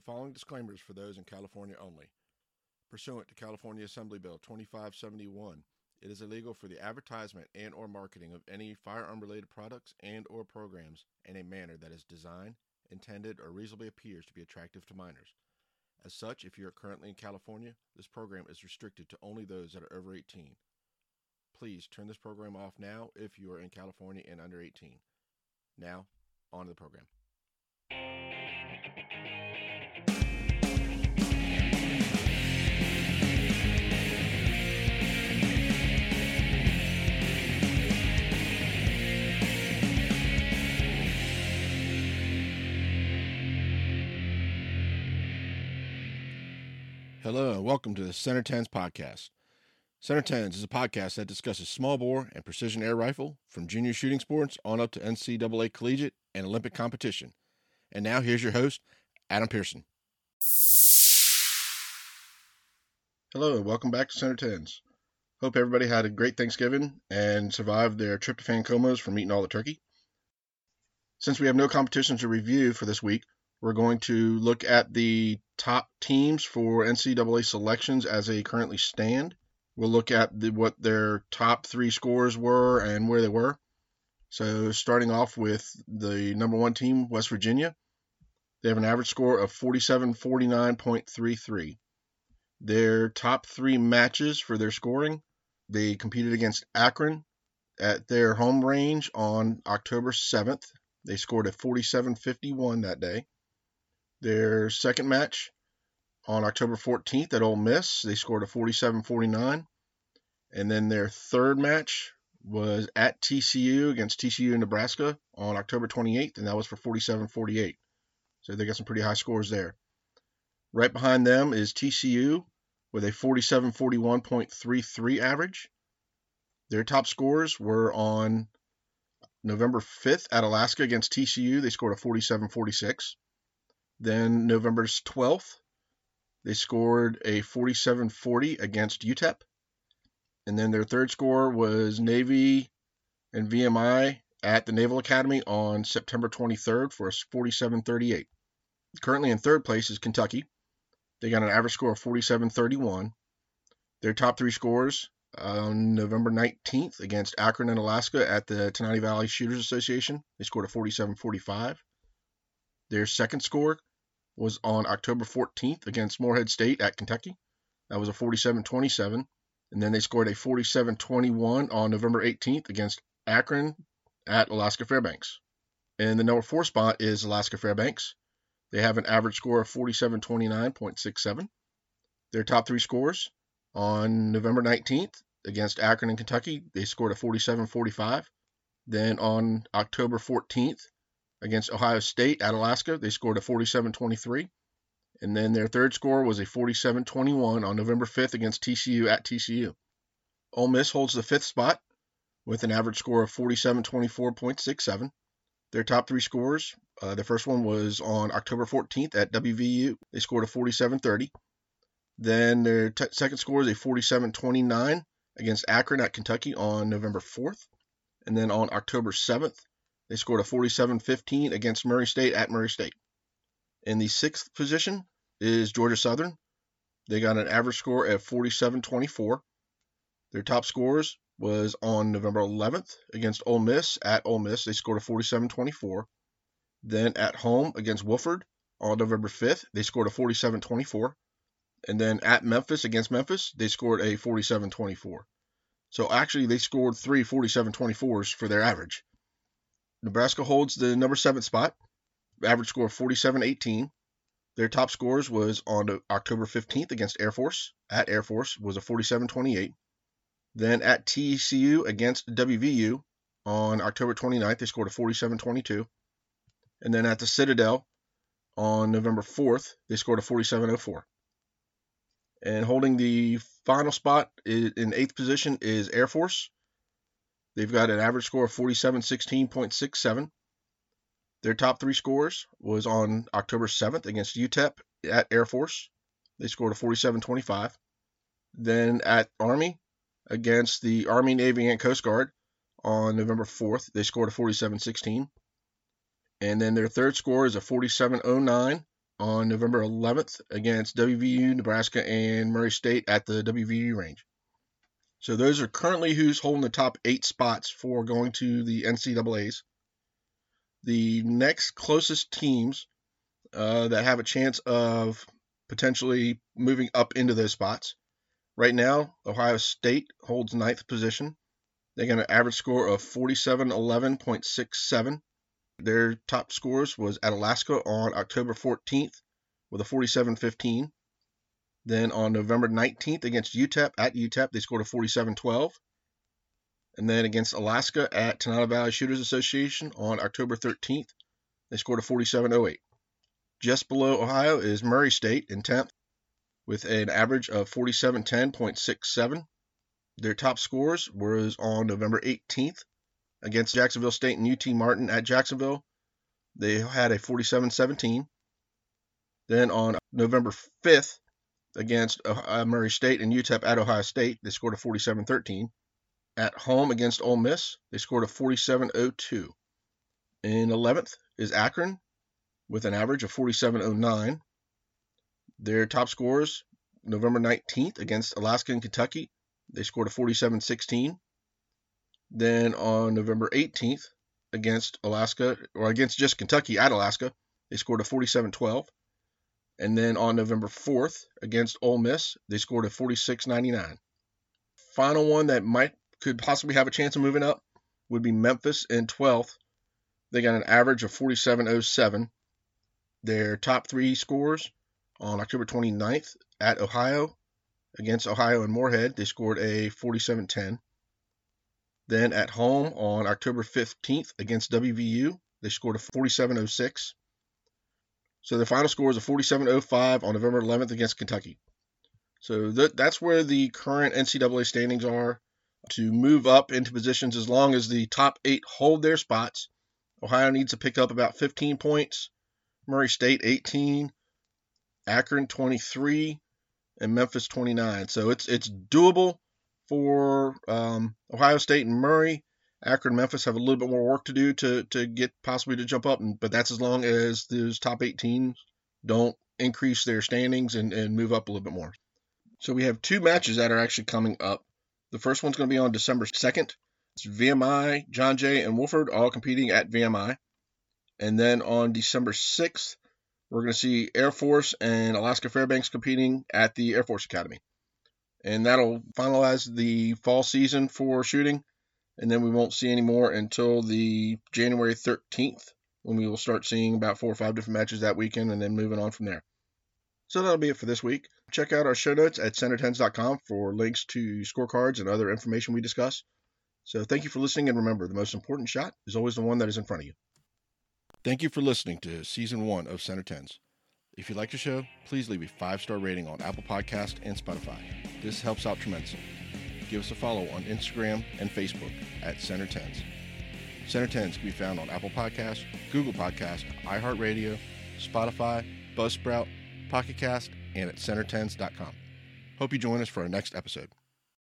The following disclaimer is for those in California only. Pursuant to California Assembly Bill 2571, it is illegal for the advertisement and or marketing of any firearm related products and or programs in a manner that is designed, intended, or reasonably appears to be attractive to minors. As such, if you are currently in California, this program is restricted to only those that are over 18. Please turn this program off now if you are in California and under 18. Now, on to the program. Hello, and welcome to the Center Tens podcast. Center Tens is a podcast that discusses small bore and precision air rifle from junior shooting sports on up to NCAA collegiate and Olympic competition. And now here's your host, Adam Pearson. Hello, and welcome back to Center Tens. Hope everybody had a great Thanksgiving and survived their tryptophan comas from eating all the turkey. Since we have no competitions to review for this week, we're going to look at the top teams for NCAA selections as they currently stand. We'll look at the, what their top three scores were and where they were. So, starting off with the number one team, West Virginia, they have an average score of 4749.33. Their top three matches for their scoring, they competed against Akron at their home range on October 7th. They scored a 47-51 that day. Their second match on October 14th at Ole Miss, they scored a 47-49. And then their third match was at TCU against TCU in Nebraska on October 28th, and that was for 47-48. So they got some pretty high scores there. Right behind them is TCU with a 47-41.33 average. Their top scores were on November 5th at Alaska against TCU. They scored a 47-46. Then November 12th, they scored a 47-40 against UTEP. And then their third score was Navy and VMI at the Naval Academy on September 23rd for a 47-38. Currently in third place is Kentucky. They got an average score of 47-31. Their top three scores on November 19th against Akron and Alaska at the Tanana Valley Shooters Association. They scored a 47-45. Their second score was on October 14th against Morehead State at Kentucky. That was a 47 27. And then they scored a 47 21 on November 18th against Akron at Alaska Fairbanks. And the number four spot is Alaska Fairbanks. They have an average score of 47 29.67. Their top three scores on November 19th against Akron and Kentucky, they scored a 47 45. Then on October 14th against Ohio State at Alaska. They scored a 47 23. And then their third score was a 47 21 on November 5th against TCU at TCU. Ole Miss holds the fifth spot with an average score of 47 24.67. Their top three scores uh, the first one was on October 14th at WVU. They scored a 47 30. Then their t- second score is a 47 29 against Akron at Kentucky on November 4th. And then on October 7th, they scored a 47-15 against Murray State at Murray State. In the sixth position is Georgia Southern. They got an average score of 47-24. Their top scores was on November 11th against Ole Miss at Ole Miss. They scored a 47-24. Then at home against Wofford on November 5th, they scored a 47-24. And then at Memphis against Memphis, they scored a 47-24. So actually, they scored three 47-24s for their average. Nebraska holds the number seven spot, average score of 47-18. Their top scores was on October 15th against Air Force. At Air Force was a 47-28. Then at TCU against WVU on October 29th, they scored a 47-22. And then at the Citadel on November 4th, they scored a 47-04. And holding the final spot in eighth position is Air Force They've got an average score of 4716.67. Their top three scores was on October 7th against UTEP at Air Force. They scored a 47-25. Then at Army against the Army, Navy, and Coast Guard on November 4th, they scored a 47-16. And then their third score is a 47-09 on November 11th against WVU, Nebraska, and Murray State at the WVU range. So those are currently who's holding the top eight spots for going to the NCAA's. The next closest teams uh, that have a chance of potentially moving up into those spots. Right now, Ohio State holds ninth position. They got an average score of 4711.67. Their top scores was at Alaska on October 14th with a 47-15. Then on November 19th against UTEP at UTEP, they scored a 47-12. And then against Alaska at Tanana Valley Shooters Association on October 13th, they scored a 47-08. Just below Ohio is Murray State in 10th with an average of 4710.67. Their top scores was on November 18th against Jacksonville State and UT Martin at Jacksonville. They had a 47 17. Then on November 5th, against Ohio, Murray State and UTEP at Ohio State, they scored a 47 13. At home against Ole Miss, they scored a 47 02. In 11th is Akron with an average of 47 09. Their top scores November 19th against Alaska and Kentucky, they scored a 47 16. Then on November 18th, against Alaska, or against just Kentucky at Alaska, they scored a 47 12. And then on November 4th, against Ole Miss, they scored a 46 99. Final one that might could possibly have a chance of moving up would be Memphis in 12th. They got an average of 47.07. Their top three scores on October 29th at Ohio against Ohio and Morehead, they scored a 47 10. Then at home on October 15th against WVU, they scored a 47-06. So the final score is a 47-05 on November 11th against Kentucky. So th- that's where the current NCAA standings are to move up into positions as long as the top eight hold their spots. Ohio needs to pick up about 15 points, Murray State 18, Akron 23, and Memphis 29. So it's it's doable for um, Ohio State and Murray. Akron, Memphis have a little bit more work to do to to get possibly to jump up, but that's as long as those top eight teams don't increase their standings and, and move up a little bit more. So we have two matches that are actually coming up. The first one's going to be on December 2nd. It's VMI, John Jay, and Wofford all competing at VMI. And then on December 6th, we're going to see Air Force and Alaska Fairbanks competing at the Air Force Academy and that'll finalize the fall season for shooting. And then we won't see any more until the January 13th, when we will start seeing about four or five different matches that weekend, and then moving on from there. So that'll be it for this week. Check out our show notes at center10s.com for links to scorecards and other information we discuss. So thank you for listening, and remember, the most important shot is always the one that is in front of you. Thank you for listening to season one of Center Tens. If you like the show, please leave a five star rating on Apple Podcast and Spotify. This helps out tremendously. Give us a follow on Instagram and Facebook at Center Tens. Center Tens can be found on Apple Podcast, Google Podcast, iHeartRadio, Spotify, Buzzsprout, Pocket Cast, and at centertens.com. Hope you join us for our next episode.